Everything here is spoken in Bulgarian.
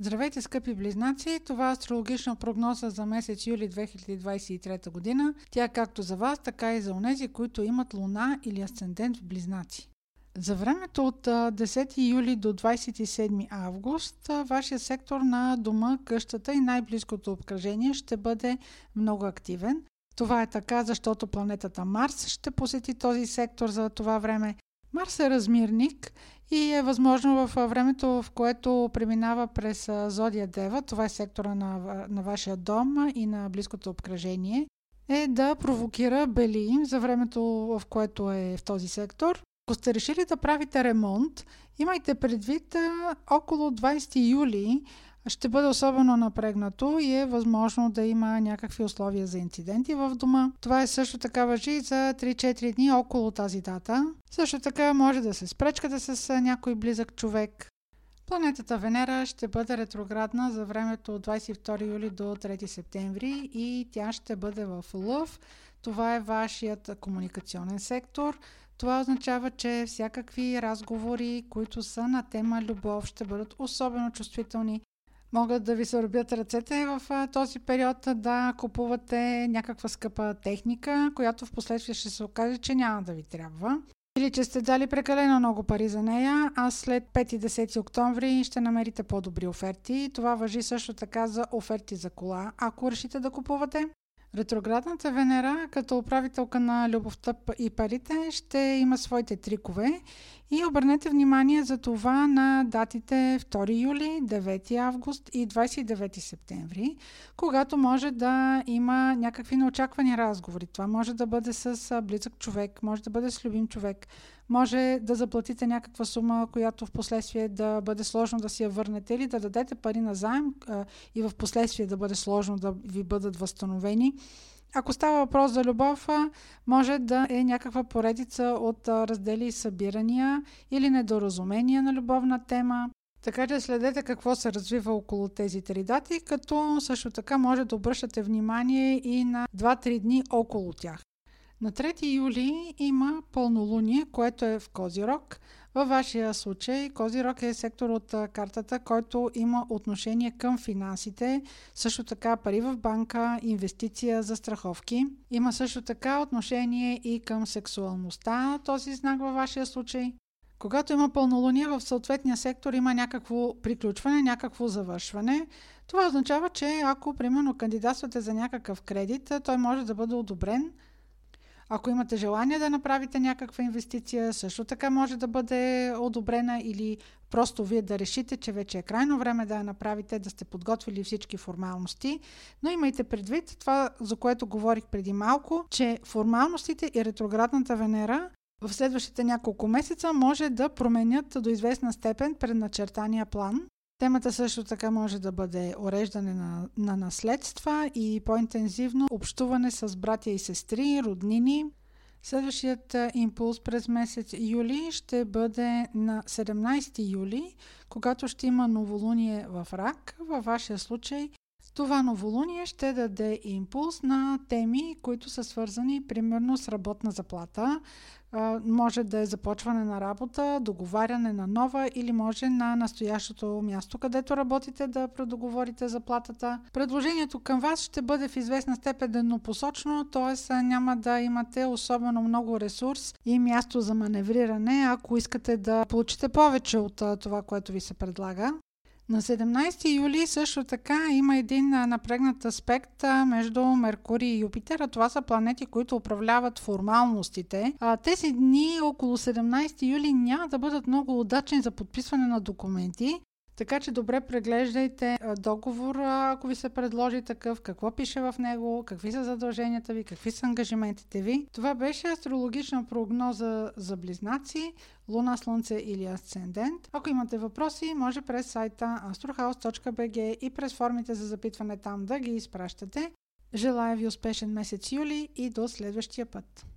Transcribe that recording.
Здравейте, скъпи близнаци! Това е астрологична прогноза за месец юли 2023 година. Тя е както за вас, така и за онези, които имат луна или асцендент в близнаци. За времето от 10 юли до 27 август, вашия сектор на дома, къщата и най-близкото обкръжение ще бъде много активен. Това е така, защото планетата Марс ще посети този сектор за това време. Марс е размирник и е възможно в времето, в което преминава през Зодия Дева, това е сектора на, на вашия дом и на близкото обкръжение, е да провокира бели за времето, в което е в този сектор. Ако сте решили да правите ремонт, имайте предвид около 20 юли ще бъде особено напрегнато и е възможно да има някакви условия за инциденти в дома. Това е също така въжи за 3-4 дни около тази дата. Също така може да се спречкате с някой близък човек. Планетата Венера ще бъде ретроградна за времето от 22 юли до 3 септември и тя ще бъде в Лъв. Това е вашият комуникационен сектор. Това означава, че всякакви разговори, които са на тема любов, ще бъдат особено чувствителни могат да ви се ръцете в този период да купувате някаква скъпа техника, която в последствие ще се окаже, че няма да ви трябва. Или че сте дали прекалено много пари за нея, а след 5 и 10 октомври ще намерите по-добри оферти. Това въжи също така за оферти за кола, ако решите да купувате. Ретроградната Венера, като управителка на любовта и парите, ще има своите трикове и обърнете внимание за това на датите 2 юли, 9 август и 29 септември, когато може да има някакви неочаквани разговори. Това може да бъде с близък човек, може да бъде с любим човек, може да заплатите някаква сума, която в последствие да бъде сложно да си я върнете или да дадете пари на заем и в последствие да бъде сложно да ви бъдат възстановени. Ако става въпрос за любов, може да е някаква поредица от раздели и събирания или недоразумения на любовна тема. Така че следете какво се развива около тези три дати, като също така може да обръщате внимание и на 2-3 дни около тях. На 3 юли има пълнолуние, което е в Козирог. Във вашия случай Козирог е сектор от картата, който има отношение към финансите, също така пари в банка, инвестиция за страховки. Има също така отношение и към сексуалността, този знак във вашия случай. Когато има пълнолуние в съответния сектор има някакво приключване, някакво завършване. Това означава, че ако примерно кандидатствате за някакъв кредит, той може да бъде одобрен – ако имате желание да направите някаква инвестиция, също така може да бъде одобрена или просто вие да решите, че вече е крайно време да я направите, да сте подготвили всички формалности. Но имайте предвид това, за което говорих преди малко, че формалностите и ретроградната Венера в следващите няколко месеца може да променят до известна степен предначертания план Темата също така може да бъде уреждане на, на наследства и по-интензивно общуване с братя и сестри, роднини. Следващият импулс през месец юли ще бъде на 17 юли, когато ще има новолуние в рак. Във вашия случай това новолуние ще даде импулс на теми, които са свързани примерно с работна заплата. Може да е започване на работа, договаряне на нова или може на настоящото място, където работите да предоговорите заплатата. Предложението към вас ще бъде в известна степен еднопосочно, т.е. няма да имате особено много ресурс и място за маневриране, ако искате да получите повече от това, което ви се предлага. На 17 юли също така има един напрегнат аспект между Меркурий и Юпитер, а това са планети, които управляват формалностите. А тези дни около 17 юли няма да бъдат много удачни за подписване на документи, така че добре преглеждайте договор, ако ви се предложи такъв, какво пише в него, какви са задълженията ви, какви са ангажиментите ви. Това беше астрологична прогноза за близнаци, Луна, Слънце или Асцендент. Ако имате въпроси, може през сайта astrohouse.bg и през формите за запитване там да ги изпращате. Желая ви успешен месец юли и до следващия път!